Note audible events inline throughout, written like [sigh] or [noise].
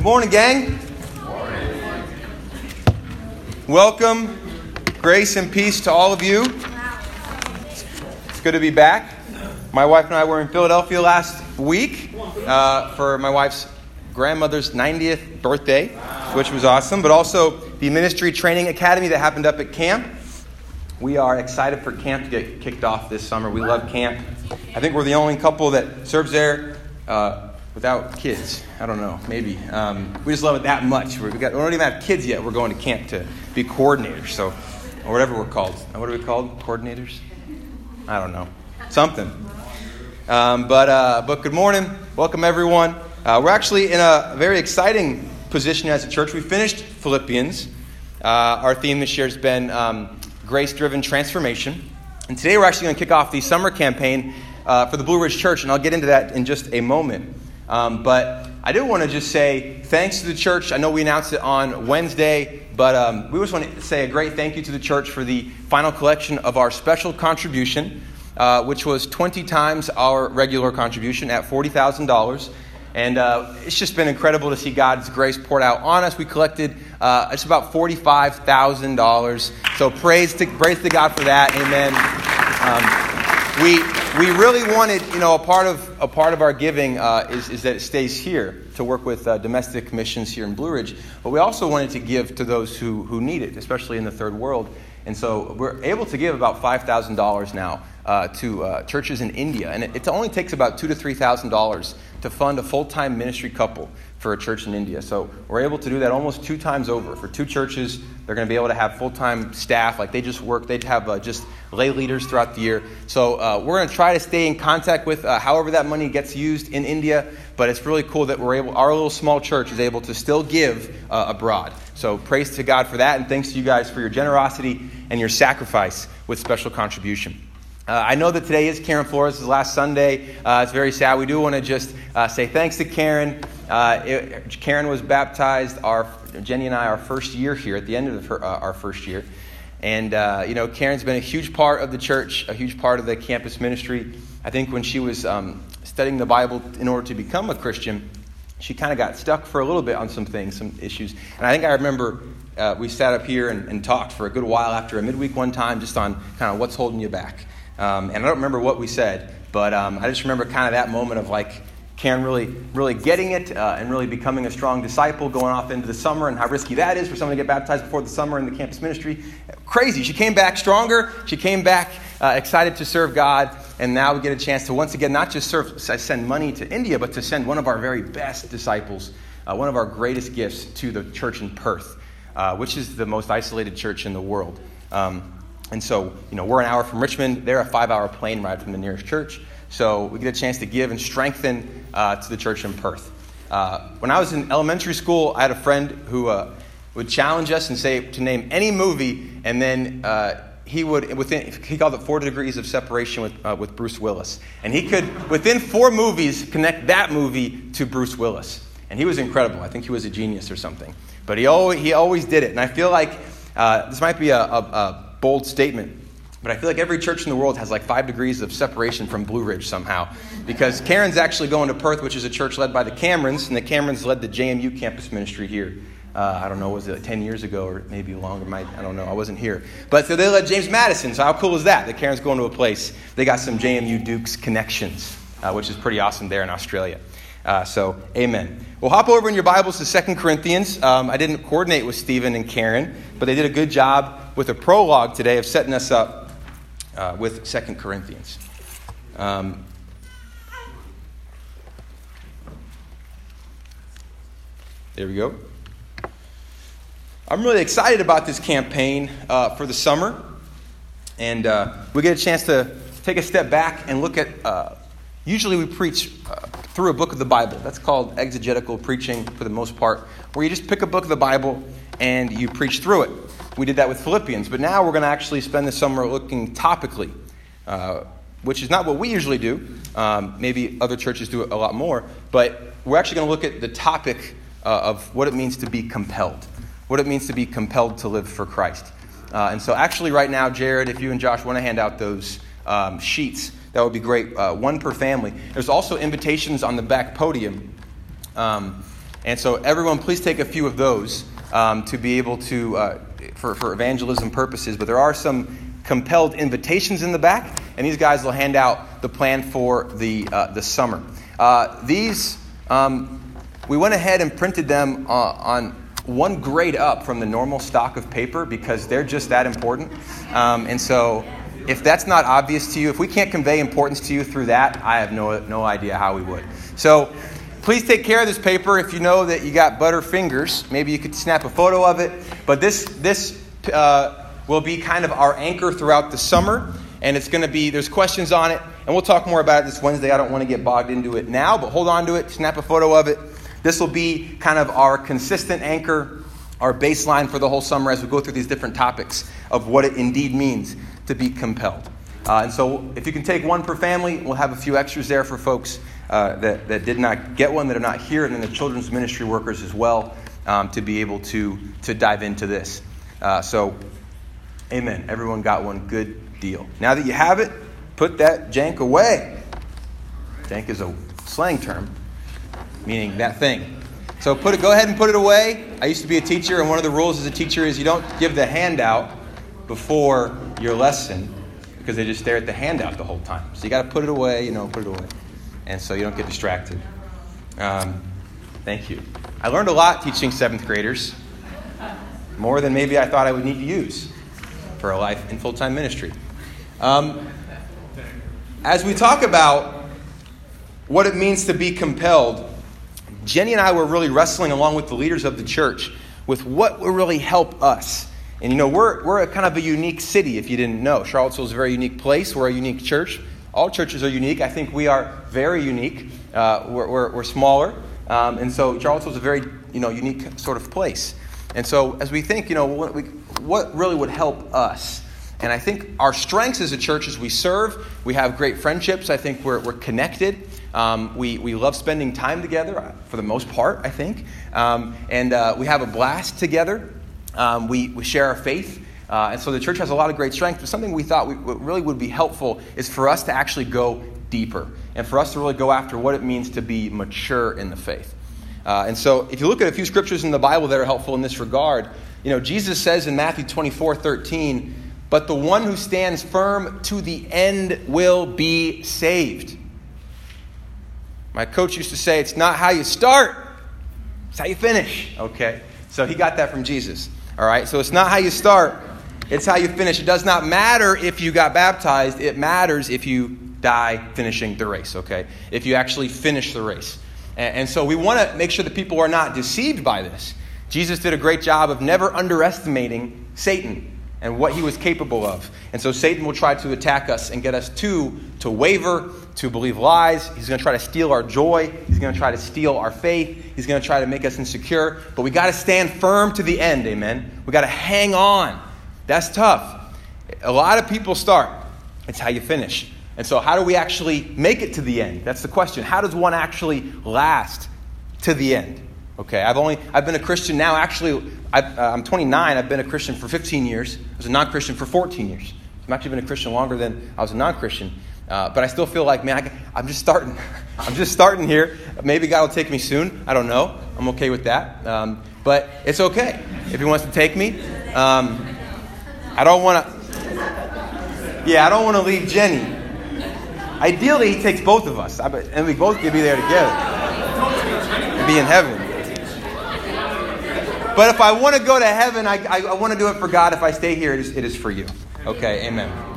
Good morning, gang. Welcome, grace and peace to all of you. It's good to be back. My wife and I were in Philadelphia last week uh, for my wife's grandmother's 90th birthday, which was awesome, but also the Ministry Training Academy that happened up at camp. We are excited for camp to get kicked off this summer. We love camp. I think we're the only couple that serves there uh, without kids. I don't know, maybe. Um, we just love it that much. we got, we don't even have kids yet. We're going to camp to be coordinators, so or whatever we're called. What are we called? Coordinators? I don't know. Something. Um, but, uh, but good morning. Welcome, everyone. Uh, we're actually in a very exciting position as a church. We finished Philippians. Uh, our theme this year has been um, grace driven transformation. And today we're actually going to kick off the summer campaign uh, for the Blue Ridge Church, and I'll get into that in just a moment. Um, but I do want to just say thanks to the church. I know we announced it on Wednesday, but um, we just want to say a great thank you to the church for the final collection of our special contribution, uh, which was 20 times our regular contribution at $40,000. And uh, it's just been incredible to see God's grace poured out on us. We collected uh, it's about $45,000. So praise to, praise to God for that. Amen. Um, we, we really wanted, you know, a part of, a part of our giving uh, is, is that it stays here to work with uh, domestic missions here in Blue Ridge. But we also wanted to give to those who, who need it, especially in the third world. And so we're able to give about $5,000 now uh, to uh, churches in India. And it, it, only takes about two to $3,000 to fund a full time ministry couple for a church in India. So we're able to do that almost two times over. For two churches, they're going to be able to have full time staff. Like they just work, they'd have uh, just lay leaders throughout the year. So uh, we're going to try to stay in contact with uh, however that money gets used in India. But it's really cool that we're able, our little small church is able to still give uh, abroad. So praise to God for that. And thanks to you guys for your generosity and your sacrifice with special contribution. Uh, I know that today is Karen Flores' last Sunday. Uh, it's very sad. We do want to just uh, say thanks to Karen. Uh, it, Karen was baptized our Jenny and I our first year here at the end of the, uh, our first year, and uh, you know Karen's been a huge part of the church, a huge part of the campus ministry. I think when she was um, studying the Bible in order to become a Christian, she kind of got stuck for a little bit on some things, some issues. And I think I remember we sat up here and, and talked for a good while after a midweek one time, just on kind of what's holding you back. Um, and I don't remember what we said, but um, I just remember kind of that moment of like Karen really, really getting it uh, and really becoming a strong disciple, going off into the summer, and how risky that is for someone to get baptized before the summer in the campus ministry. Crazy. She came back stronger. She came back uh, excited to serve God, and now we get a chance to once again not just serve, send money to India, but to send one of our very best disciples, uh, one of our greatest gifts to the church in Perth, uh, which is the most isolated church in the world. Um, and so, you know, we're an hour from Richmond. They're a five hour plane ride from the nearest church. So we get a chance to give and strengthen uh, to the church in Perth. Uh, when I was in elementary school, I had a friend who uh, would challenge us and say to name any movie, and then uh, he would, within, he called it Four Degrees of Separation with, uh, with Bruce Willis. And he could, within four movies, connect that movie to Bruce Willis. And he was incredible. I think he was a genius or something. But he always, he always did it. And I feel like uh, this might be a, a, a bold statement. But I feel like every church in the world has like five degrees of separation from Blue Ridge somehow. Because Karen's actually going to Perth, which is a church led by the Camerons, and the Camerons led the JMU campus ministry here. Uh, I don't know, was it 10 years ago or maybe longer? I don't know, I wasn't here. But so they led James Madison, so how cool is that? The Karen's going to a place, they got some JMU Dukes connections, uh, which is pretty awesome there in Australia. Uh, so, amen. We'll hop over in your Bibles to Second Corinthians. Um, I didn't coordinate with Stephen and Karen, but they did a good job with a prologue today of setting us up uh, with Second Corinthians. Um, there we go. I'm really excited about this campaign uh, for the summer. And uh, we get a chance to take a step back and look at. Uh, usually, we preach uh, through a book of the Bible. That's called exegetical preaching for the most part, where you just pick a book of the Bible and you preach through it. We did that with Philippians, but now we're going to actually spend the summer looking topically, uh, which is not what we usually do. Um, maybe other churches do it a lot more, but we're actually going to look at the topic uh, of what it means to be compelled, what it means to be compelled to live for Christ. Uh, and so, actually, right now, Jared, if you and Josh want to hand out those um, sheets, that would be great. Uh, one per family. There's also invitations on the back podium. Um, And so, everyone, please take a few of those um, to be able to, uh, for, for evangelism purposes. But there are some compelled invitations in the back, and these guys will hand out the plan for the, uh, the summer. Uh, these, um, we went ahead and printed them uh, on one grade up from the normal stock of paper because they're just that important. Um, and so, if that's not obvious to you, if we can't convey importance to you through that, I have no, no idea how we would. So, please take care of this paper. If you know that you got butter fingers, maybe you could snap a photo of it. But this, this uh, will be kind of our anchor throughout the summer. And it's going to be, there's questions on it. And we'll talk more about it this Wednesday. I don't want to get bogged into it now, but hold on to it, snap a photo of it. This will be kind of our consistent anchor, our baseline for the whole summer as we go through these different topics of what it indeed means to be compelled. Uh, and so, if you can take one per family, we'll have a few extras there for folks uh, that, that did not get one, that are not here, and then the children's ministry workers as well um, to be able to, to dive into this. Uh, so, amen. Everyone got one. Good deal. Now that you have it, put that jank away. Jank is a slang term meaning that thing. So put it, go ahead and put it away. I used to be a teacher, and one of the rules as a teacher is you don't give the handout before your lesson because they just stare at the handout the whole time. So you got to put it away, you know, put it away, and so you don't get distracted. Um, thank you. I learned a lot teaching seventh graders, more than maybe I thought I would need to use for a life in full time ministry. Um, as we talk about what it means to be compelled, Jenny and I were really wrestling along with the leaders of the church with what will really help us. And you know, we're, we're a kind of a unique city, if you didn't know. Charlottesville is a very unique place. We're a unique church. All churches are unique. I think we are very unique. Uh, we're, we're, we're, smaller. Um, and so Charlottesville is a very you know, unique sort of place. And so as we think, you know, what, we, what really would help us? And I think our strengths as a church is we serve, we have great friendships, I think we're, we're connected. Um, we, we love spending time together, uh, for the most part, I think. Um, and uh, we have a blast together. Um, we, we share our faith. Uh, and so the church has a lot of great strength. But something we thought we, really would be helpful is for us to actually go deeper and for us to really go after what it means to be mature in the faith. Uh, and so if you look at a few scriptures in the Bible that are helpful in this regard, you know, Jesus says in Matthew 24 13, but the one who stands firm to the end will be saved. My coach used to say, it's not how you start, it's how you finish. Okay? So he got that from Jesus. All right? So it's not how you start, it's how you finish. It does not matter if you got baptized, it matters if you die finishing the race. Okay? If you actually finish the race. And, and so we want to make sure that people are not deceived by this. Jesus did a great job of never underestimating Satan and what he was capable of. And so Satan will try to attack us and get us to, to waver, to believe lies. He's going to try to steal our joy. He's going to try to steal our faith. He's going to try to make us insecure. But we got to stand firm to the end, amen. We got to hang on. That's tough. A lot of people start. It's how you finish. And so, how do we actually make it to the end? That's the question. How does one actually last to the end? Okay, I've only I've been a Christian now. Actually, i am uh, 29. I've been a Christian for 15 years. I was a non-Christian for 14 years. I've actually been a Christian longer than I was a non-Christian. Uh, but I still feel like, man, I, am just starting. [laughs] I'm just starting here. Maybe God will take me soon. I don't know. I'm okay with that. Um, but it's okay if He wants to take me. Um, I don't want to. Yeah, I don't want to leave Jenny. Ideally, He takes both of us, and we both could be there together, and be in heaven. But if I want to go to heaven, I, I, I want to do it for God. If I stay here, it is, it is for you. Okay, amen.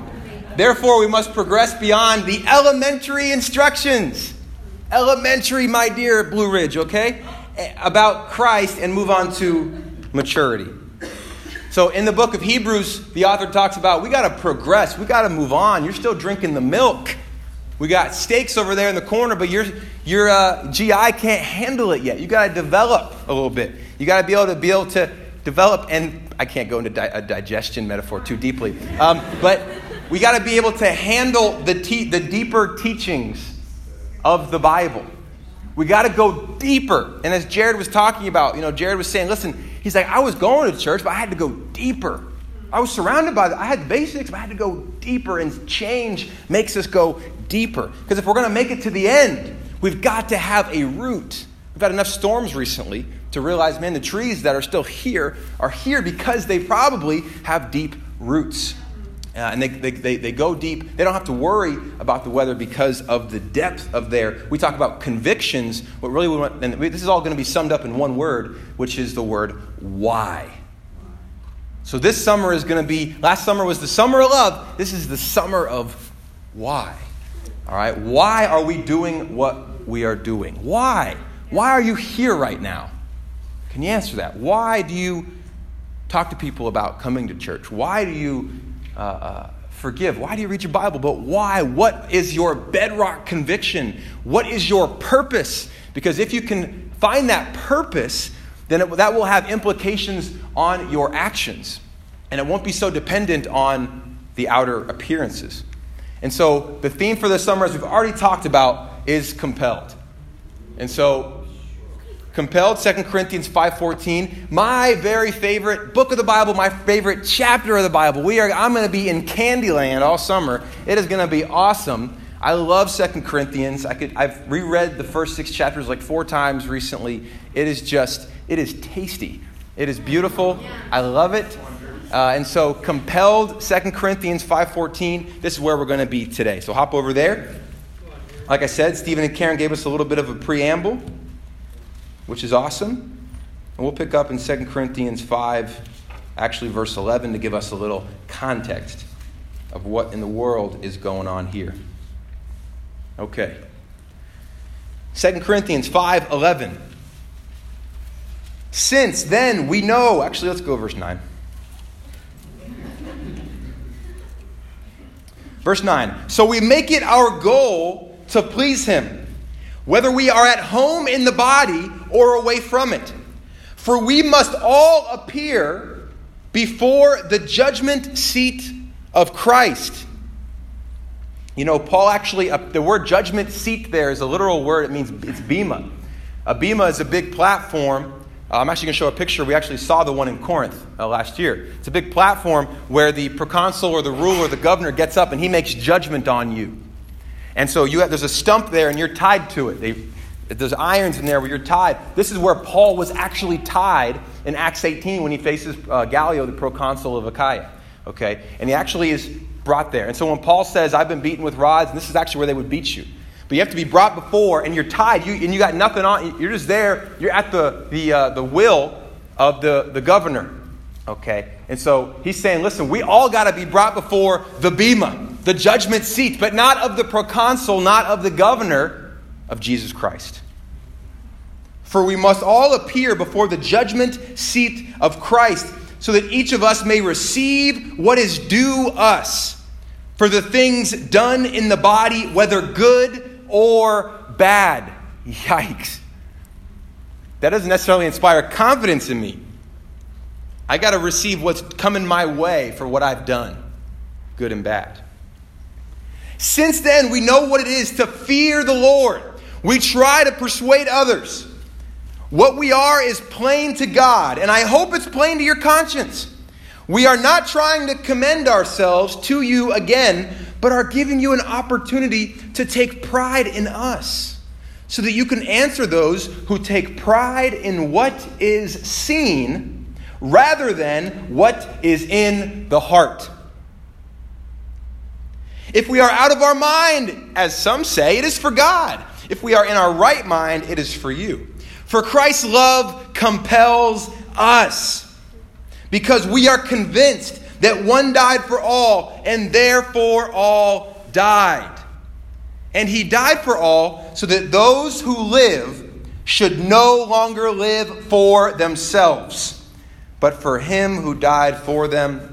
Therefore, we must progress beyond the elementary instructions. Elementary, my dear Blue Ridge, okay? About Christ and move on to maturity. So, in the book of Hebrews, the author talks about we got to progress, we got to move on. You're still drinking the milk. We got steaks over there in the corner, but your, your uh, GI can't handle it yet. You got to develop a little bit. You got to be able to be able to develop, and I can't go into di- a digestion metaphor too deeply, um, but we got to be able to handle the, te- the deeper teachings of the Bible. We got to go deeper. And as Jared was talking about, you know, Jared was saying, listen, he's like, I was going to church, but I had to go deeper. I was surrounded by, the, I had the basics, but I had to go deeper, and change makes us go deeper. Because if we're going to make it to the end, we've got to have a root We've had enough storms recently to realize, man, the trees that are still here are here because they probably have deep roots. Uh, and they, they, they, they, go deep. They don't have to worry about the weather because of the depth of their. We talk about convictions. What really we want, and this is all going to be summed up in one word, which is the word why. So this summer is going to be. Last summer was the summer of love. This is the summer of why. All right? Why are we doing what we are doing? Why? Why are you here right now? Can you answer that? Why do you talk to people about coming to church? Why do you uh, uh, forgive? Why do you read your Bible? But why? What is your bedrock conviction? What is your purpose? Because if you can find that purpose, then it, that will have implications on your actions. And it won't be so dependent on the outer appearances. And so the theme for this summer, as we've already talked about, is compelled. And so compelled 2 corinthians 5.14 my very favorite book of the bible my favorite chapter of the bible. We are i'm going to be in candyland all summer. It is going to be awesome. I love 2 corinthians. I could i've reread the first six chapters like four times recently. It is just it is tasty. It is beautiful. I love it. Uh, and so compelled 2 corinthians 5.14 this is where we're going to be today. So hop over there. Like i said stephen and karen gave us a little bit of a preamble which is awesome. And we'll pick up in 2 Corinthians 5, actually, verse 11, to give us a little context of what in the world is going on here. Okay. 2 Corinthians 5 11. Since then we know, actually, let's go verse 9. Verse 9. So we make it our goal to please him whether we are at home in the body or away from it. For we must all appear before the judgment seat of Christ. You know, Paul actually, uh, the word judgment seat there is a literal word. It means it's bema. A bema is a big platform. Uh, I'm actually going to show a picture. We actually saw the one in Corinth uh, last year. It's a big platform where the proconsul or the ruler or the governor gets up and he makes judgment on you. And so you have, there's a stump there and you're tied to it. They, there's irons in there where you're tied. This is where Paul was actually tied in Acts 18 when he faces uh, Gallio, the proconsul of Achaia. Okay? And he actually is brought there. And so when Paul says, I've been beaten with rods, and this is actually where they would beat you. But you have to be brought before, and you're tied, you, and you got nothing on. You're just there. You're at the, the, uh, the will of the, the governor. Okay? And so he's saying, listen, we all got to be brought before the Bema the judgment seat, but not of the proconsul, not of the governor of Jesus Christ. For we must all appear before the judgment seat of Christ, so that each of us may receive what is due us for the things done in the body, whether good or bad. [laughs] Yikes. That doesn't necessarily inspire confidence in me. I got to receive what's coming my way for what I've done, good and bad. Since then, we know what it is to fear the Lord. We try to persuade others. What we are is plain to God, and I hope it's plain to your conscience. We are not trying to commend ourselves to you again, but are giving you an opportunity to take pride in us so that you can answer those who take pride in what is seen rather than what is in the heart. If we are out of our mind, as some say, it is for God. If we are in our right mind, it is for you. For Christ's love compels us because we are convinced that one died for all, and therefore all died. And he died for all so that those who live should no longer live for themselves, but for him who died for them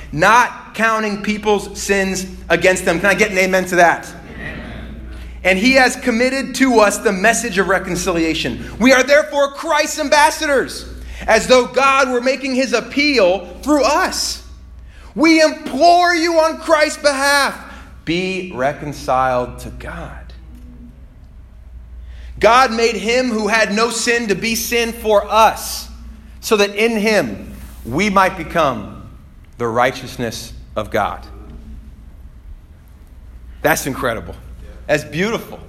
not counting people's sins against them. Can I get an amen to that? and he has committed to us the message of reconciliation. We are therefore Christ's ambassadors, as though God were making his appeal through us. We implore you on Christ's behalf be reconciled to God. God made him who had no sin to be sin for us, so that in him we might become the righteousness of God. That's incredible. That's beautiful.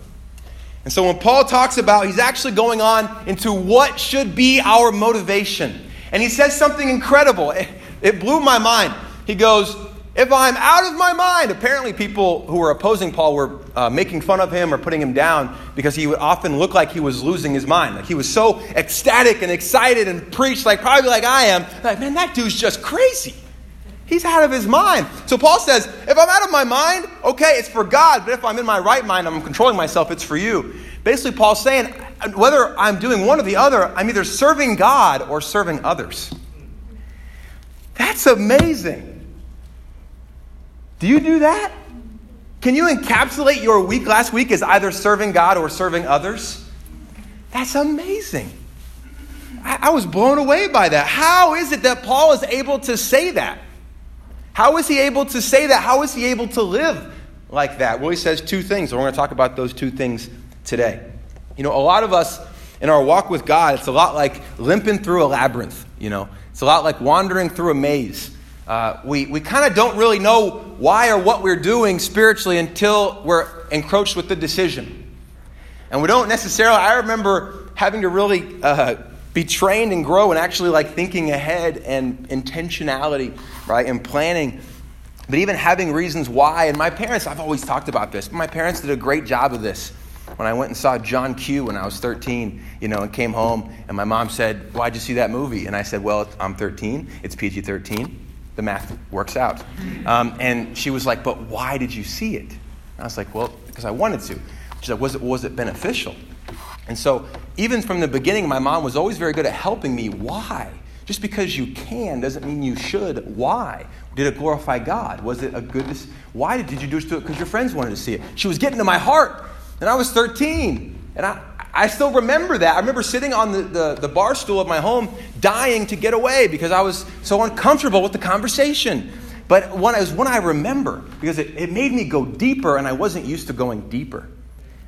And so when Paul talks about, he's actually going on into what should be our motivation. And he says something incredible. It, blew my mind. He goes, if I'm out of my mind, apparently people who were opposing Paul were uh, making fun of him or putting him down because he would often look like he was losing his mind. Like he was so ecstatic and excited and preached, like probably like I am. Like, man, that dude's just crazy. He's out of his mind. So Paul says, if I'm out of my mind, okay, it's for God. But if I'm in my right mind, I'm controlling myself, it's for you. Basically, Paul's saying, whether I'm doing one or the other, I'm either serving God or serving others. That's amazing. Do you do that? Can you encapsulate your week last week as either serving God or serving others? That's amazing. I, I, was blown away by that. How is it that Paul is able to say that? How is he able to say that? How is he able to live like that? Well, he says two things, and we're going to talk about those two things today. You know, a lot of us in our walk with God, it's a lot like limping through a labyrinth, you know, it's a lot like wandering through a maze. Uh, we we kind of don't really know why or what we're doing spiritually until we're encroached with the decision. And we don't necessarily, I remember having to really uh, be trained and grow and actually like thinking ahead and intentionality, right, and planning. But even having reasons why. And my parents, I've always talked about this, my parents did a great job of this. When I went and saw John Q when I was 13, you know, and came home, and my mom said, Why'd you see that movie? And I said, Well, I'm 13, it's PG 13 the math works out. Um, and she was like, But why did you see it? And I was like, Well, because I wanted to. She's like, was it, was it beneficial? And so, even from the beginning, my mom was always very good at helping me. Why? Just because you can doesn't mean you should. Why? Did it glorify God? Was it a goodness? Why did you do it? Because your friends wanted to see it. She was getting to my heart. And I was 13. And I, I still remember that. I remember sitting on the, the, the, bar stool of my home dying to get away because I was so uncomfortable with the conversation. But when it was one I remember because it, it made me go deeper and I wasn't used to going deeper.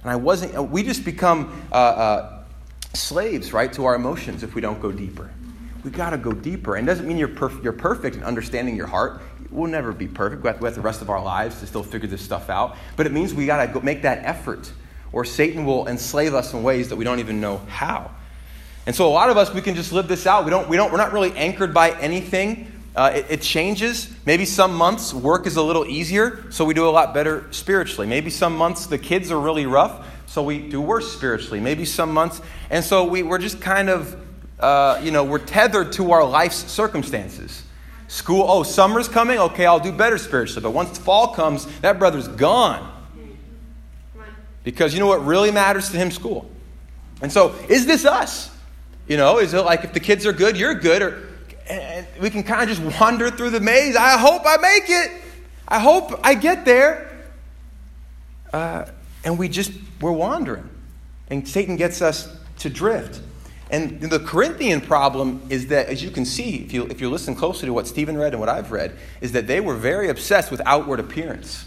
And I wasn't, uh, we just become uh, uh, slaves, right, to our emotions if we don't go deeper. We got to go deeper. And it doesn't mean you're, perf- you're perfect in understanding your heart. We'll never be perfect. We have, we have the rest of our lives to still figure this stuff out. But it means we got to make that effort or Satan will enslave us in ways that we don't even know how. And so a lot of us, we can just live this out. We don't, we don't, we're not really anchored by anything. Uh, it, it, changes. Maybe some months work is a little easier, so we do a lot better spiritually. Maybe some months the kids are really rough, so we do worse spiritually. Maybe some months, and so we, we're just kind of, uh, you know, we're tethered to our life's circumstances. School, oh, summer's coming, okay, I'll do better spiritually. But once fall comes, that brother's gone. Because you know what really matters to him? School. And so, is this us? You know, is it like if the kids are good, you're good? Or and we can kind of just wander through the maze. I hope I make it. I hope I get there. Uh, and we just, we're wandering. And Satan gets us to drift. And the Corinthian problem is that, as you can see, if you, if you listen closely to what Stephen read and what I've read, is that they were very obsessed with outward appearance.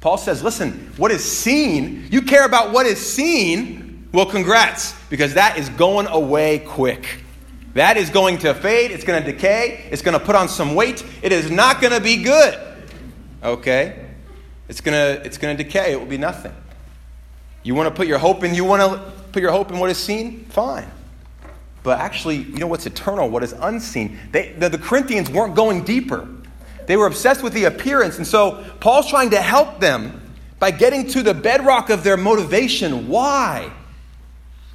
Paul says, listen, what is seen, you care about what is seen, well, congrats, because that is going away quick. That is going to fade, it's going to decay, it's going to put on some weight, it is not going to be good. Okay? It's going to it's going to decay, it will be nothing. You want to put your hope in you want to put your hope in what is seen? Fine. But actually, you know what's eternal, what is unseen? They, the, the Corinthians weren't going deeper. They were obsessed with the appearance. And so Paul's trying to help them by getting to the bedrock of their motivation. Why?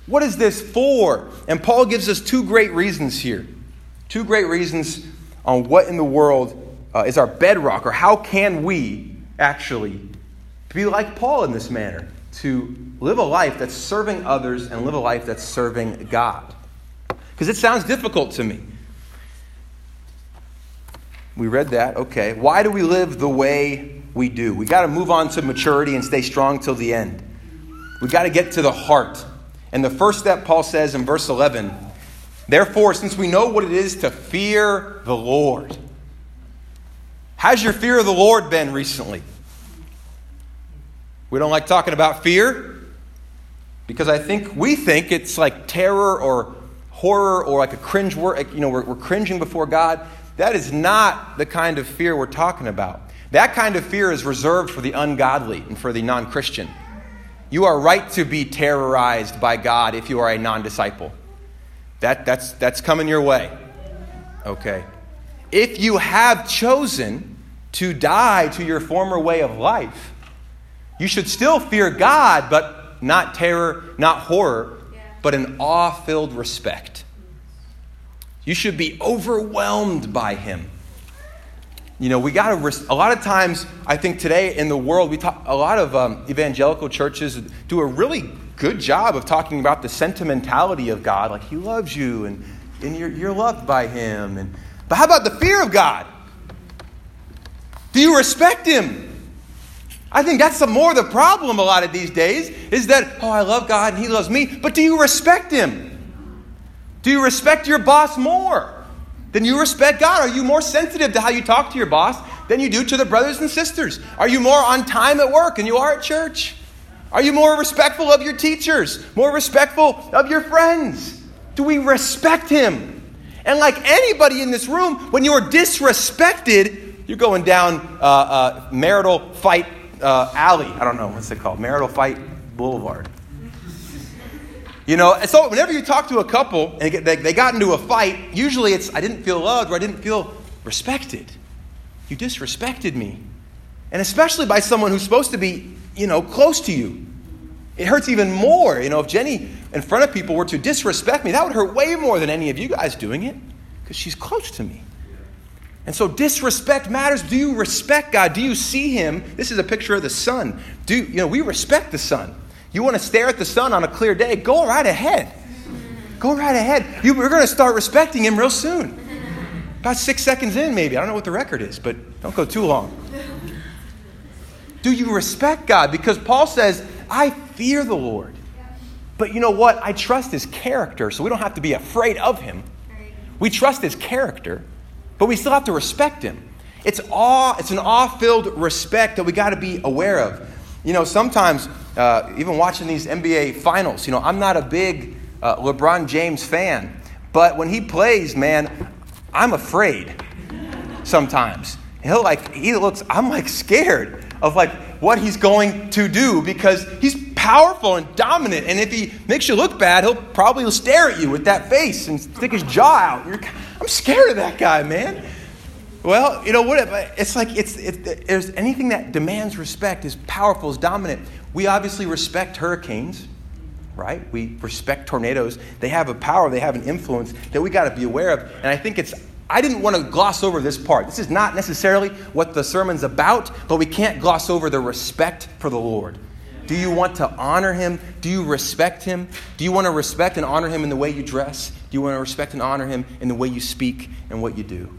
What is this for? And Paul gives us two great reasons here. Two great reasons on what in the world uh, is our bedrock, or how can we actually be like Paul in this manner to live a life that's serving others and live a life that's serving God. Because it sounds difficult to me. We read that. Okay. Why do we live the way we do? We got to move on to maturity and stay strong till the end. We got to get to the heart. And the first step, Paul says in verse 11, Therefore, since we know what it is to fear the Lord, how's your fear of the Lord been recently? We don't like talking about fear because I think we think it's like terror or horror or like a cringe word. You know, we're, we're cringing before God. That is not the kind of fear we're talking about. That kind of fear is reserved for the ungodly and for the non Christian. You are right to be terrorized by God if you are a non disciple. That, that's, that's coming your way. Okay. If you have chosen to die to your former way of life, you should still fear God, but not terror, not horror, but an awe filled respect. You should be overwhelmed by Him. You know, we got to, a lot of times, I think today in the world, we talk, a lot of um, evangelical churches do a really good job of talking about the sentimentality of God, like He loves you and, and you're, you're loved by Him. And, but how about the fear of God? Do you respect Him? I think that's the more the problem a lot of these days is that, oh, I love God and He loves me, but do you respect Him? Do you respect your boss more than you respect God? Are you more sensitive to how you talk to your boss than you do to the brothers and sisters? Are you more on time at work than you are at church? Are you more respectful of your teachers? More respectful of your friends? Do we respect Him? And like anybody in this room, when you're disrespected, you're going down uh, uh, marital fight uh, alley. I don't know, what's it called? Marital fight boulevard. You know, so whenever you talk to a couple and they, got into a fight, usually it's, I didn't feel loved or I didn't feel respected. You disrespected me. And especially by someone who's supposed to be you know, close to you. It hurts even more. You know, if Jenny in front of people were to disrespect me, that would hurt way more than any of you guys doing it because she's close to me. And so disrespect matters. Do you respect God? Do you see him? This is a picture of the sun. Do you know we respect the sun. You want to stare at the sun on a clear day, go right ahead. Go right ahead. You, we're going to start respecting him real soon. About six seconds in, maybe. I don't know what the record is, but don't go too long. Do you respect God? Because Paul says, I fear the Lord. But you know what? I trust his character, so we don't have to be afraid of him. We trust his character, but we still have to respect him. It's awe, it's an awe-filled respect that we got to be aware of. You know, sometimes, uh, even watching these NBA finals, you know, I'm not a big uh, LeBron James fan, but when he plays, man, I'm afraid sometimes. He'll like, he looks, I'm like scared of like what he's going to do because he's powerful and dominant. And if he makes you look bad, he'll probably stare at you with that face and stick his jaw out. You're, I'm scared of that guy, man. Well, you know what? It's like it's, anything that demands respect is powerful, is dominant. We obviously respect hurricanes, right? We respect tornadoes. They have a power, they have an influence that we got to be aware of. And I think it's I didn't want to gloss over this part. This is not necessarily what the sermon's about, but we can't gloss over the respect for the Lord. Do you want to honor him? Do you respect him? Do you want to respect and honor him in the way you dress? Do you want to respect and honor him in the way you speak and what you do?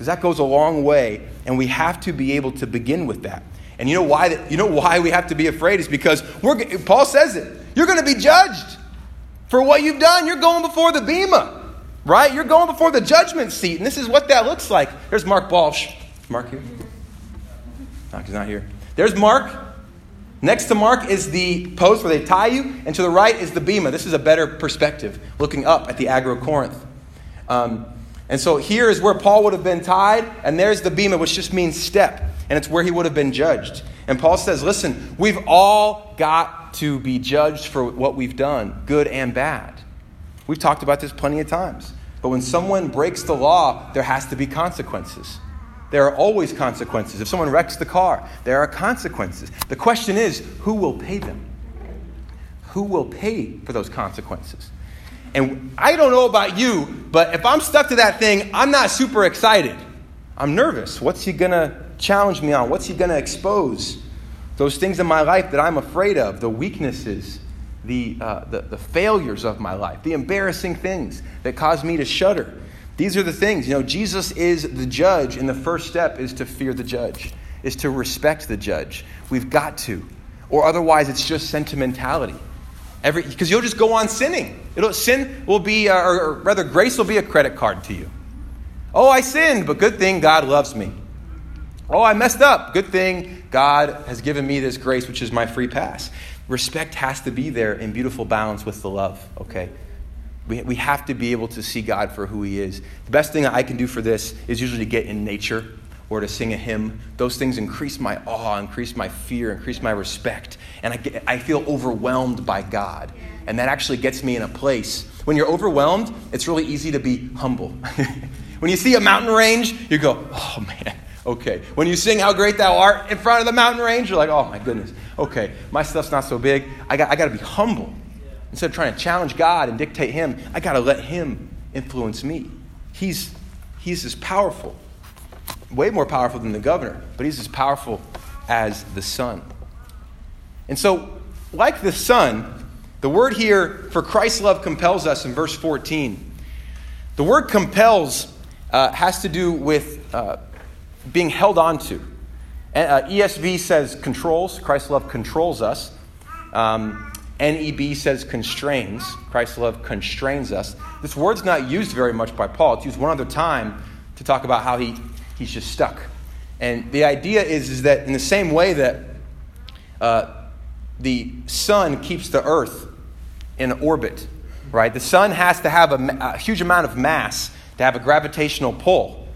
Because that goes a long way, and we have to be able to begin with that. And you know why? That, you know why we have to be afraid is because we're, Paul says it. You're going to be judged for what you've done. You're going before the bema. Right? You're going before the judgment seat, and this is what that looks like. There's Mark Balsh. Mark here? No, he's not here. There's Mark. Next to Mark is the post where they tie you, and to the right is the bema. This is a better perspective, looking up at the Acrocorinth. Um, and so here is where Paul would have been tied, and there's the bema, which just means step, and it's where he would have been judged. And Paul says, listen, we've all got to be judged for what we've done, good and bad. We've talked about this plenty of times. But when someone breaks the law, there has to be consequences. There are always consequences. If someone wrecks the car, there are consequences. The question is, who will pay them? Who will pay for those consequences? And I don't know about you, but if I'm stuck to that thing, I'm not super excited. I'm nervous. What's he going to challenge me on? What's he going to expose? Those things in my life that I'm afraid of, the weaknesses, the, uh, the, the failures of my life, the embarrassing things that cause me to shudder. These are the things. You know, Jesus is the judge, and the first step is to fear the judge, is to respect the judge. We've got to. Or otherwise, it's just sentimentality. Every because you'll just go on sinning. It'll sin will be, uh, or, or rather, grace will be a credit card to you. Oh, I sinned, but good thing God loves me. Oh, I messed up. Good thing God has given me this grace, which is my free pass. Respect has to be there in beautiful balance with the love, okay? We, we have to be able to see God for who He is. The best thing I can do for this is usually to get in nature or to sing a hymn. Those things increase my awe, increase my fear, increase my respect. And I, get, I feel overwhelmed by God. And that actually gets me in a place. When you're overwhelmed, it's really easy to be humble. [laughs] when you see a mountain range, you go, oh man, okay. When you sing how great thou art in front of the mountain range, you're like, oh my goodness, okay, my stuff's not so big. I got, I got to be humble. Instead of trying to challenge God and dictate Him, I got to let Him influence me. He's, he's as powerful way more powerful than the governor, but he's as powerful as the Son. And so, like the Son, the word here for Christ's love compels us in verse 14. The word compels uh, has to do with uh, being held onto. Uh, ESV says controls, Christ's love controls us. Um, NEB says constrains, Christ's love constrains us. This word's not used very much by Paul. It's used one other time to talk about how he he's just stuck. And the idea is, is that in the same way that uh, the sun keeps the earth in orbit, right? The sun has to have a, a, huge amount of mass to have a gravitational pull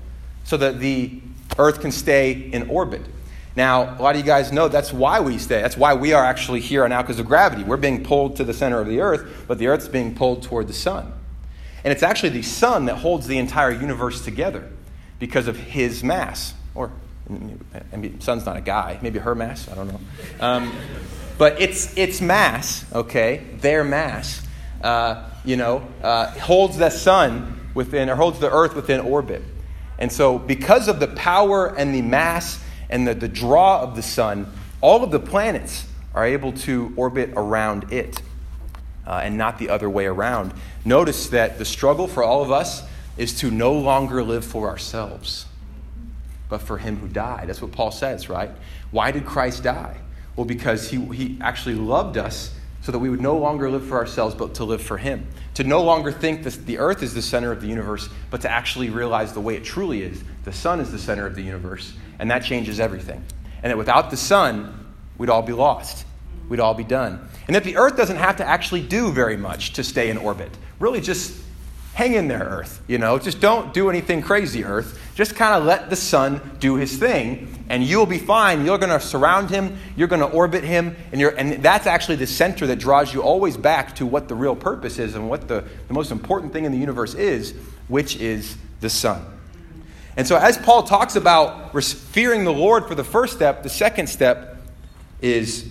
so that the earth can stay in orbit. Now, a lot of you guys know that's why we stay. That's why we are actually here now because of gravity. We're being pulled to the center of the earth, but the earth's being pulled toward the sun. And it's actually the sun that holds the entire universe together because of his mass. Or, I sun's not a guy, maybe her mass, I don't know. Um, but it's, its mass, okay, their mass, uh, you know, uh, holds the sun within, or holds the earth within orbit. And so, because of the power and the mass and the, the draw of the sun, all of the planets are able to orbit around it uh, and not the other way around. Notice that the struggle for all of us is to no longer live for ourselves, but for him who died. That's what Paul says, right? Why did Christ die? Well, because he, he actually loved us so that we would no longer live for ourselves, but to live for him. To no longer think that the earth is the center of the universe, but to actually realize the way it truly is. The sun is the center of the universe, and that changes everything. And that without the sun, we'd all be lost. We'd all be done. And that the earth doesn't have to actually do very much to stay in orbit. Really, just hang in there, Earth. You know, just don't do anything crazy, Earth. Just kind of let the sun do his thing, and you'll be fine. You're going to surround him, you're going to orbit him, and, you're, and that's actually the center that draws you always back to what the real purpose is and what the, the most important thing in the universe is, which is the sun. And so, as Paul talks about fearing the Lord for the first step, the second step is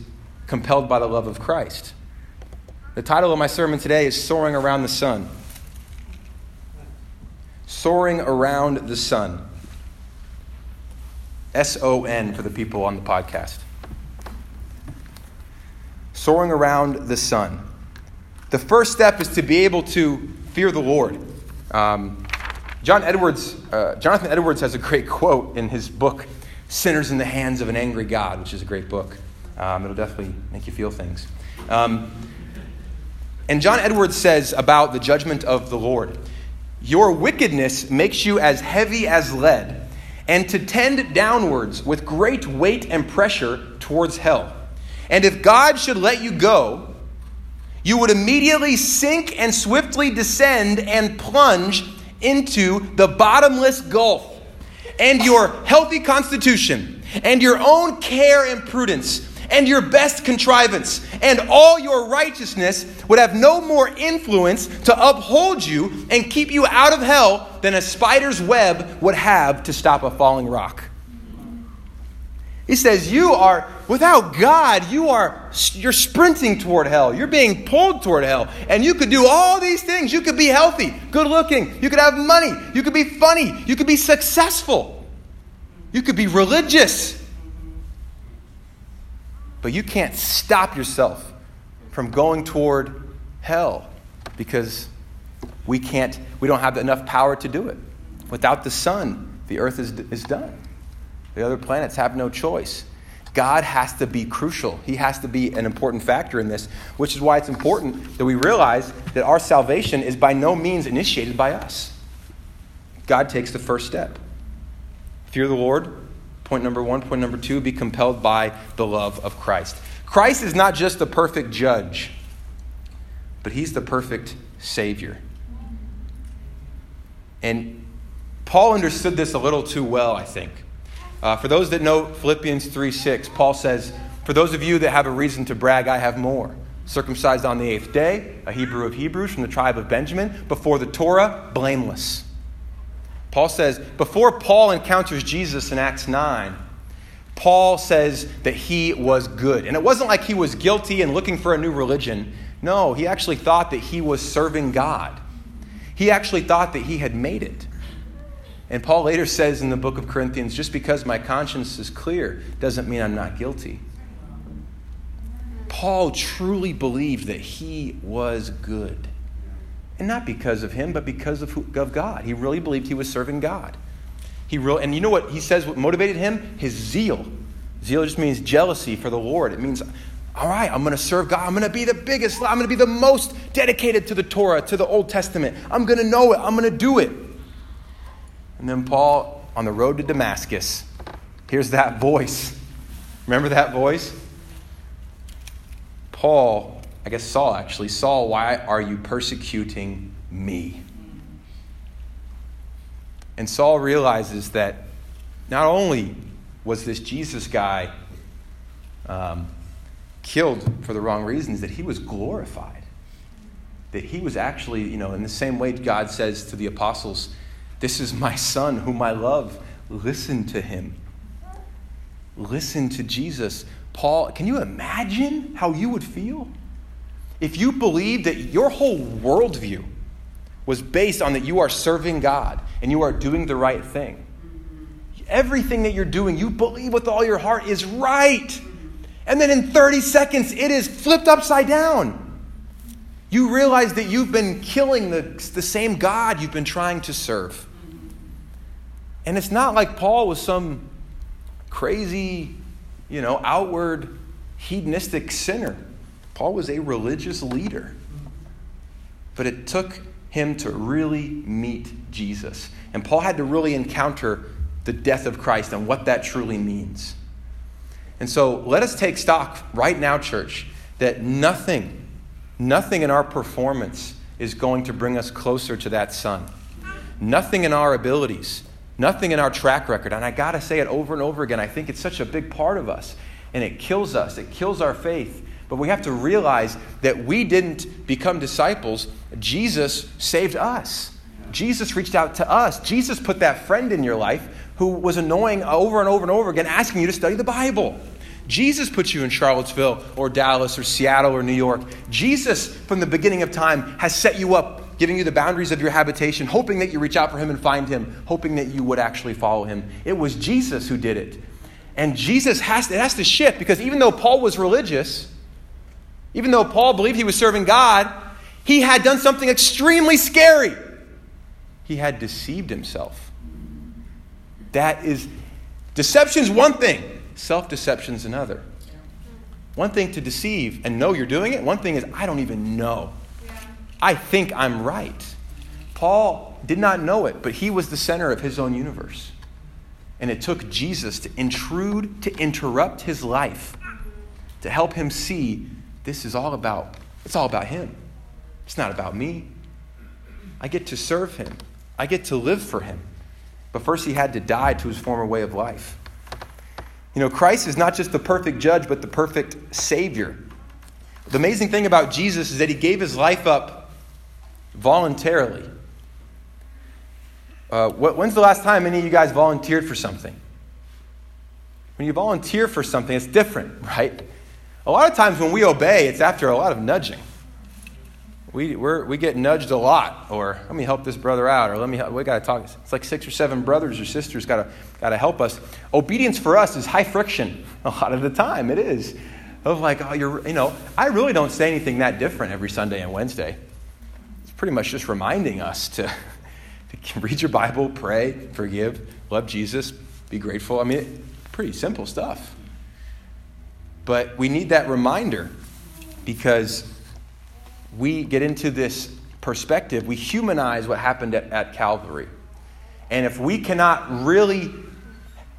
compelled by the love of Christ. The title of my sermon today is Soaring Around the Sun soaring around the sun. S O N for the people on the podcast. Soaring around the sun. The first step is to be able to fear the Lord. Um, John Edwards, uh, Jonathan Edwards has a great quote in his book, Sinners in the Hands of an Angry God, which is a great book. Um, it'll definitely make you feel things. Um, and John Edwards says about the judgment of the Lord your wickedness makes you as heavy as lead, and to tend downwards with great weight and pressure towards hell. And if God should let you go, you would immediately sink and swiftly descend and plunge into the bottomless gulf. And your healthy constitution and your own care and prudence and your best contrivance and all your righteousness would have no more influence to uphold you and keep you out of hell than a spider's web would have to stop a falling rock. He says, You are, without God, you are, you're sprinting toward hell. You're being pulled toward hell. And you could do all these things. You could be healthy, good looking. You could have money. You could be funny. You could be successful. You could be religious. But you can't stop yourself from going toward hell because we can't, we don't have enough power to do it. Without the sun, the earth is, is done. The other planets have no choice. God has to be crucial. He has to be an important factor in this, which is why it's important that we realize that our salvation is by no means initiated by us. God takes the first step. Fear the Lord, point number one. Point number two, be compelled by the love of Christ. Christ is not just the perfect judge, but he's the perfect Savior. And Paul understood this a little too well, I think. Uh, for those that know Philippians 3 6, Paul says, For those of you that have a reason to brag, I have more. Circumcised on the eighth day, a Hebrew of Hebrews from the tribe of Benjamin, before the Torah, blameless. Paul says, before Paul encounters Jesus in Acts 9, Paul says that he was good. And it wasn't like he was guilty and looking for a new religion. No, he actually thought that he was serving God. He actually thought that he had made it. And Paul later says in the book of Corinthians just because my conscience is clear doesn't mean I'm not guilty. Paul truly believed that he was good. And not because of him, but because of, who, of God. He really believed he was serving God. He really, and you know what he says what motivated him? His zeal. Zeal just means jealousy for the Lord. It means, all right, I'm going to serve God. I'm going to be the biggest, I'm going to be the most dedicated to the Torah, to the Old Testament. I'm going to know it. I'm going to do it. And then Paul, on the road to Damascus, hears that voice. Remember that voice? Paul, I guess Saul actually, Saul, why are you persecuting me? And Saul realizes that not only was this Jesus guy um, killed for the wrong reasons, that he was glorified. That he was actually, you know, in the same way God says to the apostles, this is my son whom I love. Listen to him. Listen to Jesus. Paul, can you imagine how you would feel if you believe that your whole worldview was based on that you are serving God and you are doing the right thing? Everything that you're doing, you believe with all your heart is right. And then in 30 seconds, it is flipped upside down. You realize that you've been killing the, the same God you've been trying to serve. And it's not like Paul was some crazy, you know, outward hedonistic sinner. Paul was a religious leader. But it took him to really meet Jesus. And Paul had to really encounter the death of Christ and what that truly means. And so let us take stock right now, church, that nothing, nothing in our performance is going to bring us closer to that Son. Nothing in our abilities Nothing in our track record. And I got to say it over and over again. I think it's such a big part of us. And it kills us, it kills our faith. But we have to realize that we didn't become disciples, Jesus saved us. Jesus reached out to us. Jesus put that friend in your life who was annoying over and over and over again, asking you to study the Bible. Jesus put you in Charlottesville or Dallas or Seattle or New York. Jesus, from the beginning of time, has set you up giving you the boundaries of your habitation, hoping that you reach out for him and find him, hoping that you would actually follow him. It was Jesus who did it. And Jesus has to, it has to shift because even though Paul was religious, even though Paul believed he was serving God, he had done something extremely scary. He had deceived himself. That is, deception's one thing, self deception's another. One thing to deceive and know you're doing it, one thing is, I don't even know. I think I'm right. Paul did not know it, but he was the center of his own universe. And it took Jesus to intrude, to interrupt his life, to help him see this is all about, it's all about him. It's not about me. I get to serve him, I get to live for him. But first, he had to die to his former way of life. You know, Christ is not just the perfect judge, but the perfect Savior. The amazing thing about Jesus is that he gave his life up voluntarily. Uh, when's the last time any of you guys volunteered for something? When you volunteer for something, it's different, [laughs] right? A lot of times when we obey, it's after a lot of nudging. We, we get nudged a lot, or let me help this brother out, or let me help, we got to talk. It's like six or seven brothers or sisters got to got to help us. Obedience for us is high friction [laughs] a lot of the time. It is of like, oh, you're, you know, I really don't say anything that different every Sunday and Wednesday It's pretty much just reminding us to, [laughs] to [laughs] read your Bible, pray, forgive, love Jesus, be grateful. I mean, pretty simple stuff. But we need that reminder because we get into this perspective, we humanize what happened at, at Calvary. And if we cannot really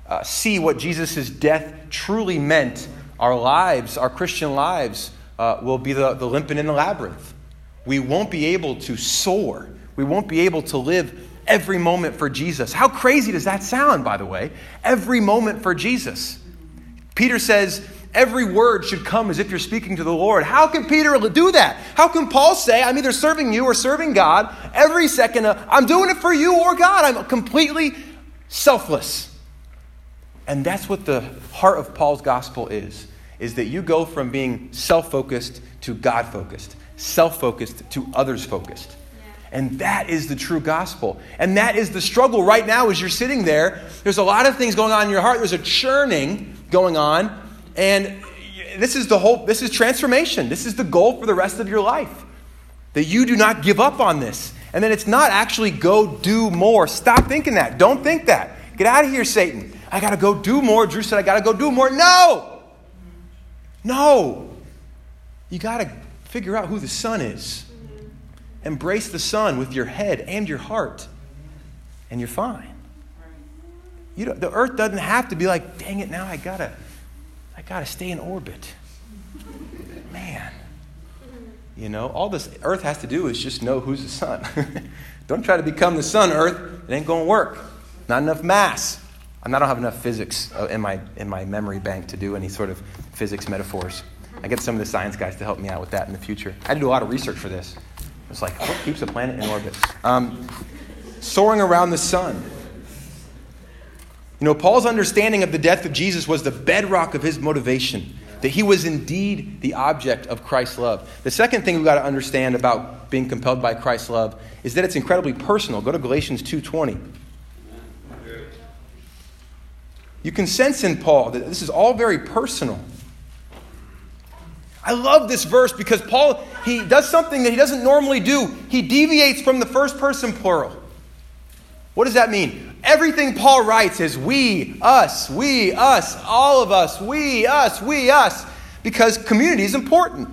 uh, see what Jesus' death truly meant, our lives, our Christian lives, uh, will be the, the limping in the labyrinth. We won't be able to soar. We won't be able to live every moment for Jesus. How crazy does that sound, by the way? Every moment for Jesus. Peter says, every word should come as if you're speaking to the Lord. How can Peter do that? How can Paul say, I'm either serving you or serving God every second? Uh, I'm doing it for you or God. I'm completely selfless. And that's what the heart of Paul's gospel is, is that you go from being self-focused to God-focused, self-focused to others-focused. And that is the true gospel. And that is the struggle right now as you're sitting there. There's a lot of things going on in your heart. There's a churning going on. And this is the whole this is transformation. This is the goal for the rest of your life. That you do not give up on this. And then it's not actually go do more. Stop thinking that. Don't think that. Get out of here, Satan. I got to go do more. Drew said, I got to go do more. No! No! You got to figure out who the Son is. Embrace the Son with your head and your heart, and you're fine. You the earth doesn't have to be like, dang it, now I got to I got to stay in orbit. Man. You know, all this earth has to do is just know who's the sun. [laughs] Don't try to become the sun, earth. It ain't going to work. Not enough mass. I don't have enough physics uh, in my, in my memory bank to do any sort of physics metaphors. I get some of the science guys to help me out with that in the future. I had to do a lot of research for this. It's like, what keeps a planet in orbit? Um, soaring around the sun. You know, Paul's understanding of the death of Jesus was the bedrock of his motivation, that he was indeed the object of Christ's love. The second thing we've got to understand about being compelled by Christ's love is that it's incredibly personal. Go to Galatians 2:20. You can sense in Paul that this is all very personal. I love this verse because Paul he does something that he doesn't normally do. He deviates from the first person plural. What does that mean? Everything Paul writes is we, us, we, us, all of us, we, us, we, us, because community is important.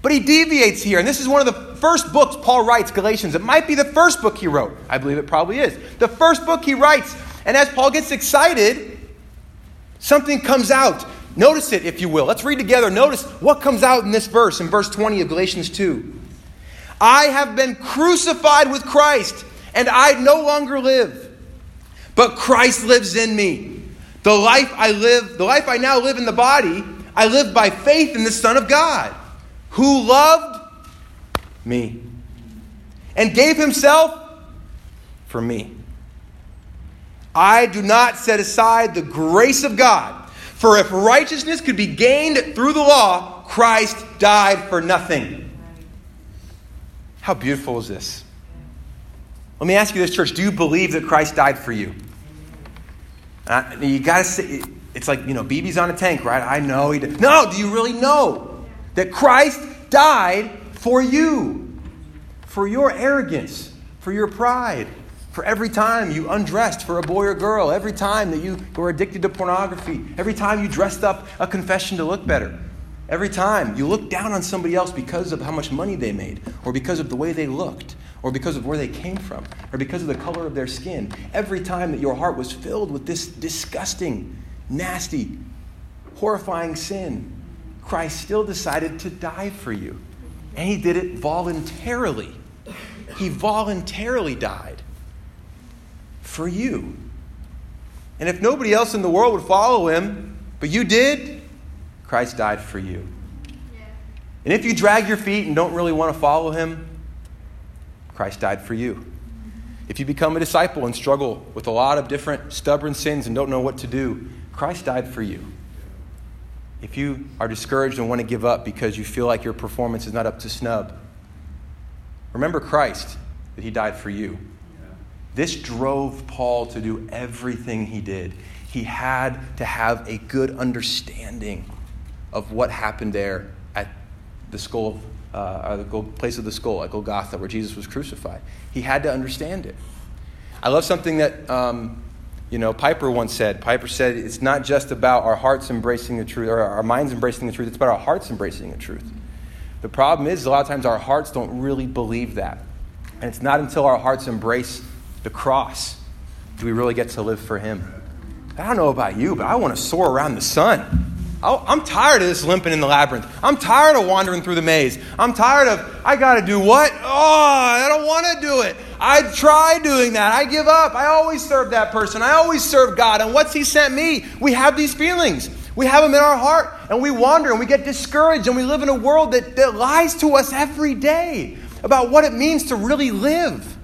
But he deviates here, and this is one of the first books Paul writes, Galatians. It might be the first book he wrote. I believe it probably is. The first book he writes. And as Paul gets excited, Something comes out. Notice it, if you will. Let's read together. Notice what comes out in this verse, in verse 20 of Galatians 2. I have been crucified with Christ, and I no longer live, but Christ lives in me. The life I live, the life I now live in the body, I live by faith in the Son of God, who loved me and gave himself for me. I do not set aside the grace of God. For if righteousness could be gained through the law, Christ died for nothing. How beautiful is this? Let me ask you this, church. Do you believe that Christ died for you? Uh, you got to say, it's like, you know, BB's on a tank, right? I know he did. No, do you really know that Christ died for you? For your arrogance, for your pride, for every time you undressed for a boy or girl, every time that you were addicted to pornography, every time you dressed up a confession to look better, every time you looked down on somebody else because of how much money they made, or because of the way they looked, or because of where they came from, or because of the color of their skin, every time that your heart was filled with this disgusting, nasty, horrifying sin, Christ still decided to die for you. And he did it voluntarily. He voluntarily died for you. And if nobody else in the world would follow him, but you did, Christ died for you. And if you drag your feet and don't really want to follow him, Christ died for you. If you become a disciple and struggle with a lot of different stubborn sins and don't know what to do, Christ died for you. If you are discouraged and want to give up because you feel like your performance is not up to snub, remember Christ, that he died for you. This drove Paul to do everything he did. He had to have a good understanding of what happened there at the skull, uh, the place of the skull at Golgotha, where Jesus was crucified. He had to understand it. I love something that um, You know, Piper once said, Piper said, it's not just about our hearts embracing the truth or our minds embracing the truth, it's about our hearts embracing the truth. The problem is, a lot of times our hearts don't really believe that. And it's not until our hearts embrace the cross do we really get to live for Him. I don't know about you, but I want to soar around the sun. Oh, I'm tired of this limping in the labyrinth. I'm tired of wandering through the maze. I'm tired of, I got to do what? Oh, I don't want to do it. I try doing that. I give up. I always serve that person. I always serve God. And what's He sent me? We have these feelings. We have them in our heart, and we wander, and we get discouraged, and we live in a world that, that lies to us every day about what it means to really live.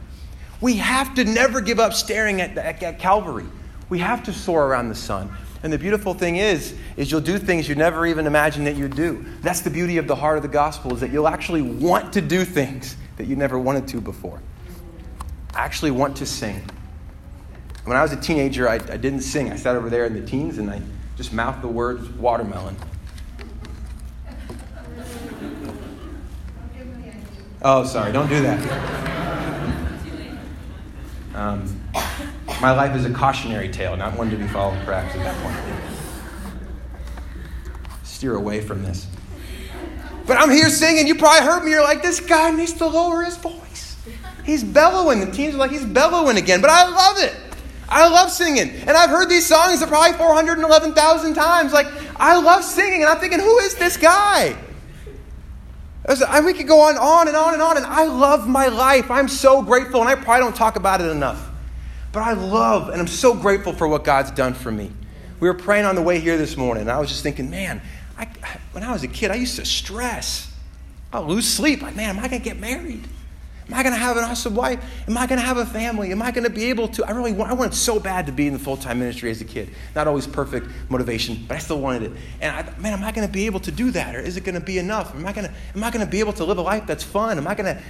We have to never give up staring at, at, at Calvary. We have to soar around the sun. And the beautiful thing is, is you'll do things you never even imagined that you'd do. That's the beauty of the heart of the gospel, is that you'll actually want to do things that you never wanted to before. I actually want to sing. When I was a teenager, I, I didn't sing. I sat over there in the teens and I just mouthed the words watermelon. Oh, sorry, don't do that. [laughs] Um, my life is a cautionary tale, not one to be followed perhaps at that point. Steer away from this. But I'm here singing. You probably heard me. You're like, this guy needs to lower his voice. He's bellowing. The teens are like, he's bellowing again. But I love it. I love singing. And I've heard these songs probably 411,000 times. Like, I love singing. And I'm thinking, who is this guy? And we could go on, on and on and on. And I love my life. I'm so grateful. And I probably don't talk about it enough. But I love and I'm so grateful for what God's done for me. We were praying on the way here this morning, and I was just thinking, man, I, when I was a kid, I used to stress. I'll lose sleep. Like, man, am I going to get married? Am I going to have an awesome wife? Am I going to have a family? Am I going to be able to? I really want, I wanted so bad to be in the full time ministry as a kid. Not always perfect motivation, but I still wanted it. And I man, am I going to be able to do that? Or is it going to be enough? Am I going to, am I going to be able to live a life that's fun? Am I going to,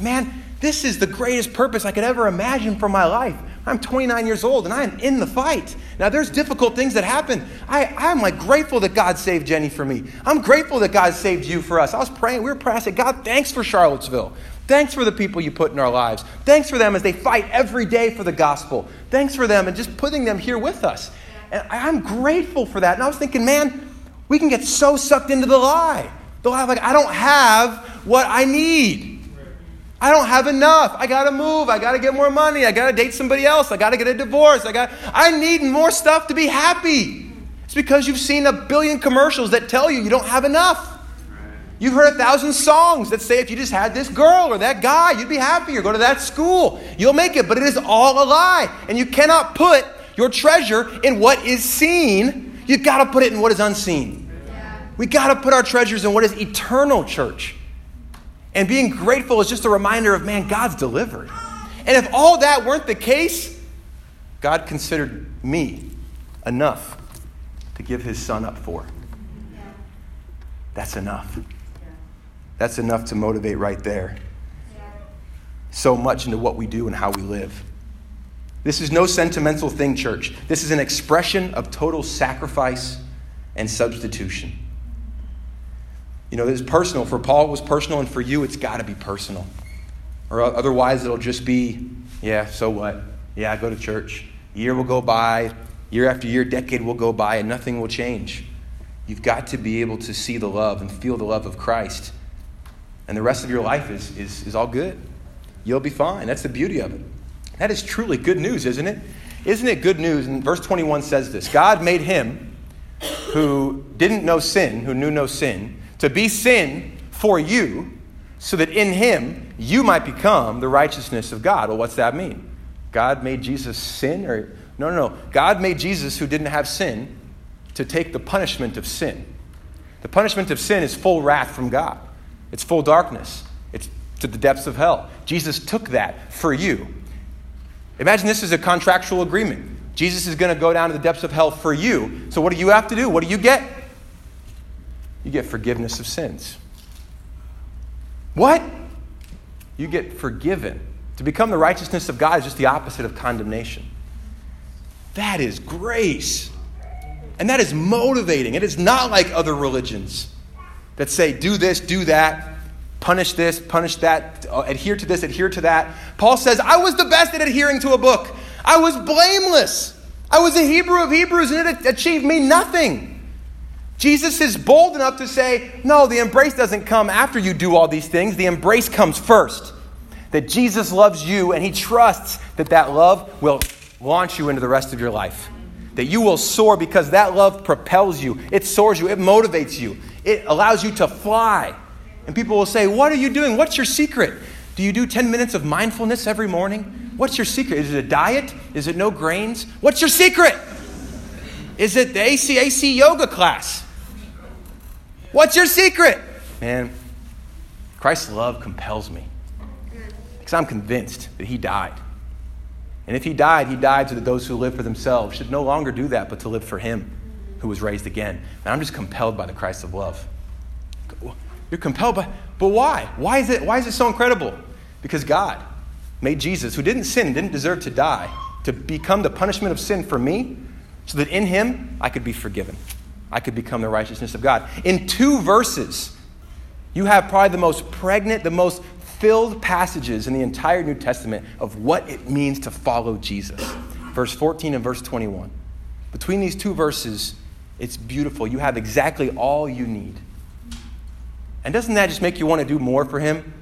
man, this is the greatest purpose I could ever imagine for my life. I'm 29 years old and I'm in the fight. Now, there's difficult things that happen. I, I'm like grateful that God saved Jenny for me. I'm grateful that God saved you for us. I was praying, we were praying, I said, God, thanks for Charlottesville. Thanks for the people you put in our lives. Thanks for them as they fight every day for the gospel. Thanks for them and just putting them here with us. And I'm grateful for that. And I was thinking, man, we can get so sucked into the lie. The lie, like, I don't have what I need. I don't have enough. I got to move. I got to get more money. I got to date somebody else. I got to get a divorce. I gotta. I need more stuff to be happy. It's because you've seen a billion commercials that tell you you don't have enough. You've heard a thousand songs that say if you just had this girl or that guy, you'd be happier. go to that school, you'll make it. But it is all a lie. And you cannot put your treasure in what is seen. You've got to put it in what is unseen. We got to put our treasures in what is eternal, church. And being grateful is just a reminder of, man, God's delivered. And if all that weren't the case, God considered me enough to give his son up for. That's enough. That's enough to motivate right there. So much into what we do and how we live. This is no sentimental thing, church. This is an expression of total sacrifice and substitution. You know, this is personal. For Paul, it was personal, and for you, it's got to be personal. Or otherwise, it'll just be, yeah, so what? Yeah, I go to church. Year will go by, year after year, decade will go by, and nothing will change. You've got to be able to see the love and feel the love of Christ and the rest of your life is, is, is all good. You'll be fine. That's the beauty of it. That is truly good news, isn't it? Isn't it good news? And verse 21 says this God made him who didn't know sin, who knew no sin, to be sin for you, so that in him you might become the righteousness of God. Well, what's that mean? God made Jesus sin? Or no, no, no. God made Jesus who didn't have sin to take the punishment of sin. The punishment of sin is full wrath from God. It's full darkness, it's to the depths of hell. Jesus took that for you. Imagine this is a contractual agreement. Jesus is going to go down to the depths of hell for you. So, what do you have to do? What do you get? You get forgiveness of sins. What? You get forgiven. To become the righteousness of God is just the opposite of condemnation. That is grace. And that is motivating. It is not like other religions that say, do this, do that, punish this, punish that, adhere to this, adhere to that. Paul says, I was the best at adhering to a book. I was blameless. I was a Hebrew of Hebrews and it achieved me nothing. Jesus is bold enough to say, no, the embrace doesn't come after you do all these things. The embrace comes first. That Jesus loves you and he trusts that that love will launch you into the rest of your life. That you will soar because that love propels you, it soars you, it motivates you, it allows you to fly. And people will say, What are you doing? What's your secret? Do you do 10 minutes of mindfulness every morning? What's your secret? Is it a diet? Is it no grains? What's your secret? Is it the ACAC yoga class? What's your secret? Man, Christ's love compels me because I'm convinced that He died. And if He died, He died so that those who live for themselves should no longer do that, but to live for Him who was raised again. And I'm just compelled by the Christ of love. You're compelled by, but why? Why is it, why is it so incredible? Because God made Jesus, who didn't sin, didn't deserve to die, to become the punishment of sin for me, so that in him I could be forgiven. I could become the righteousness of God. In two verses, you have probably the most pregnant, the most filled passages in the entire New Testament of what it means to follow Jesus. Verse 14 and verse 21. Between these two verses, it's beautiful. You have exactly all you need. And doesn't that just make you want to do more for Him?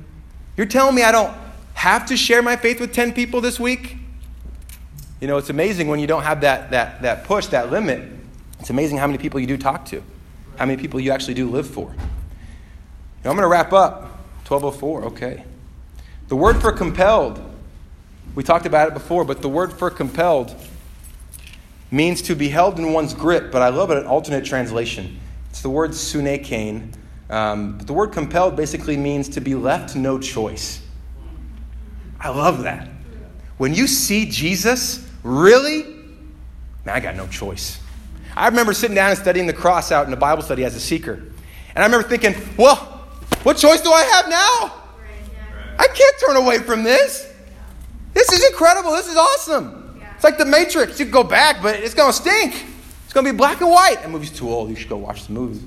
You're telling me I don't have to share my faith with 10 people this week? You know, it's amazing when you don't have that, that, that push, that limit. It's amazing how many people you do talk to, how many people you actually do live for. Now, I'm going to wrap up. 1204, okay. The word for compelled, we talked about it before, but the word for compelled means to be held in one's grip, but I love it an alternate translation. It's the word sunekane. Um, the word compelled basically means to be left no choice. I love that. When you see Jesus, really, man, I got no choice. I remember sitting down and studying the cross out in a Bible study as a seeker. And I remember thinking, well, what choice do I have now? I can't turn away from this. This is incredible. This is awesome. It's like the Matrix. You can go back, but it's going to stink. It's going to be black and white. That movie's too old. You should go watch the movie.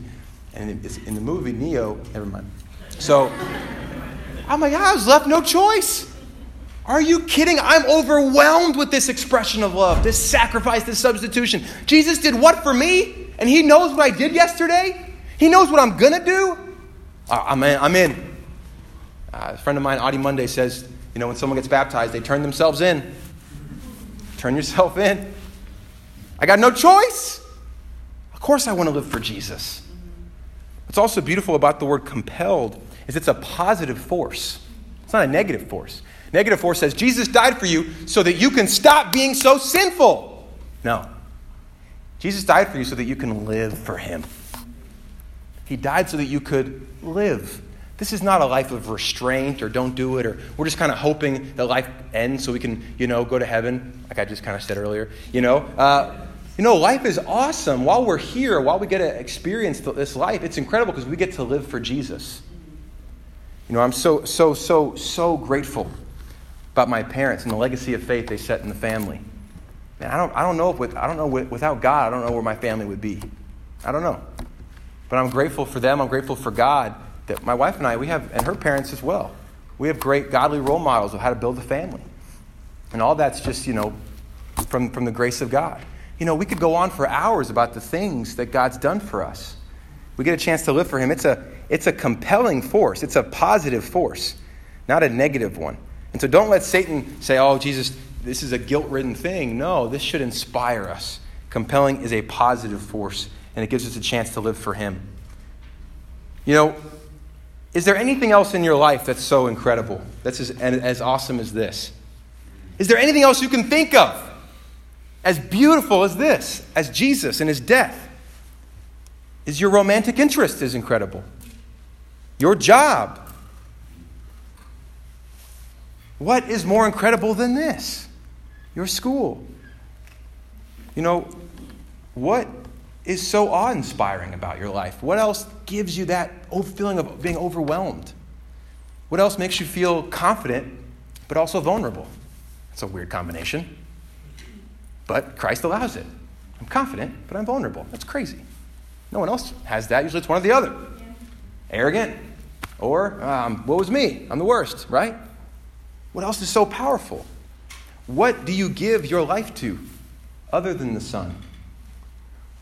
And it's in the movie, Neo, never mind. So oh I'm like, I was left no choice. Are you kidding? I'm overwhelmed with this expression of love, this sacrifice, this substitution. Jesus did what for me? And He knows what I did yesterday? He knows what I'm going to do? I'm in. I'm in. Uh, a friend of mine, Audie Monday, says, you know, when someone gets baptized, they turn themselves in. Turn yourself in. I got no choice. Of course, I want to live for Jesus. What's also beautiful about the word compelled is it's a positive force, it's not a negative force. Negative force says, Jesus died for you so that you can stop being so sinful. No. Jesus died for you so that you can live for Him. He died so that you could live. This is not a life of restraint or don't do it or we're just kind of hoping that life ends so we can, you know, go to heaven, like I just kind of said earlier. You know, uh, you know, life is awesome. While we're here, while we get to experience this life, it's incredible because we get to live for Jesus. You know, I'm so, so, so, so grateful about my parents and the legacy of faith they set in the family. Man, I don't, I don't know if with, I don't know without God, I don't know where my family would be. I don't know. But I'm grateful for them. I'm grateful for God that my wife and I, we have, and her parents as well. We have great godly role models of how to build a family. And all that's just, you know, from, from the grace of God. You know, we could go on for hours about the things that God's done for us. We get a chance to live for Him. It's a, it's a compelling force, it's a positive force, not a negative one. And so don't let Satan say, oh, Jesus, this is a guilt ridden thing. No, this should inspire us. Compelling is a positive force and it gives us a chance to live for Him. You know, is there anything else in your life that's so incredible, that's as, as awesome as this? Is there anything else you can think of as beautiful as this, as Jesus and His death? Is your romantic interest as incredible? Your job? What is more incredible than this? Your school. You know, what is so awe inspiring about your life? What else gives you that feeling of being overwhelmed? What else makes you feel confident but also vulnerable? It's a weird combination. But Christ allows it. I'm confident, but I'm vulnerable. That's crazy. No one else has that. Usually it's one or the other. Arrogant, or um, what was me? I'm the worst, right? What else is so powerful? What do you give your life to? other than the sun?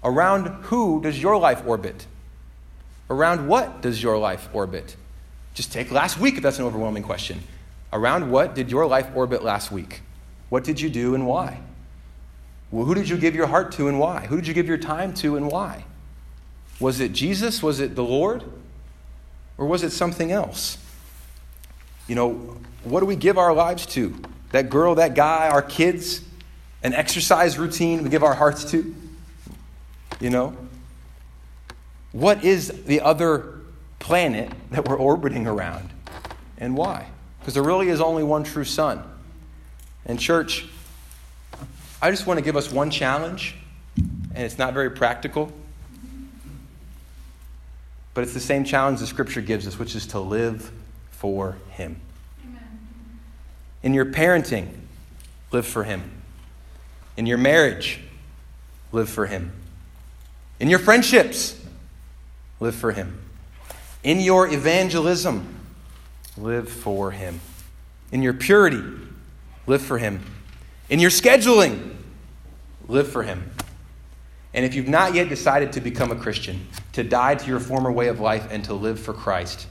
Around who does your life orbit? Around what does your life orbit? Just take last week if that's an overwhelming question. Around what did your life orbit last week? What did you do and why? Well, who did you give your heart to and why? Who did you give your time to and why? Was it Jesus? Was it the Lord? Or was it something else? You know, what do we give our lives to? That girl, that guy, our kids, an exercise routine we give our hearts to? You know? What is the other planet that we're orbiting around and why? Because there really is only one true sun. And, church, I just want to give us one challenge, and it's not very practical, but it's the same challenge the scripture gives us, which is to live for Him. Amen. In your parenting, live for Him. In your marriage, live for Him. In your friendships, live for Him. In your evangelism, live for Him. In your purity, live for Him. In your scheduling, live for Him. And if you've not yet decided to become a Christian, to die to your former way of life and to live for Christ,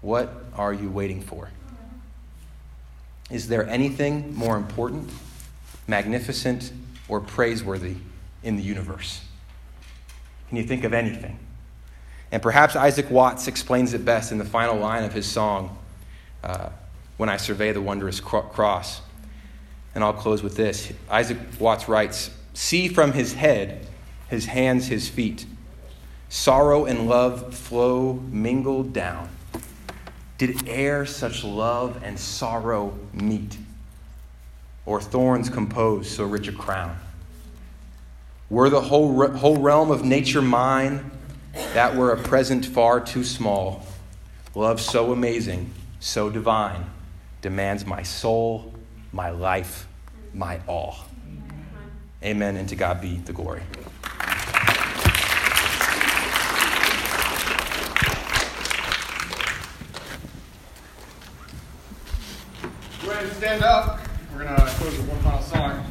what are you waiting for? Is there anything more important, magnificent, or praiseworthy in the universe? Can you think of anything? And perhaps Isaac Watts explains it best in the final line of his song, uh, When I Survey the Wondrous Cross. And I'll close with this. Isaac Watts writes See from his head, his hands, his feet. Sorrow and love flow mingled down. Did e'er such love and sorrow meet? Or thorns compose so rich a crown? Were the whole, whole realm of nature mine, that were a present far too small. Love so amazing, so divine, demands my soul, my life, my all. Amen, and to God be the glory. Go ahead and stand up. We're going to close with one final song.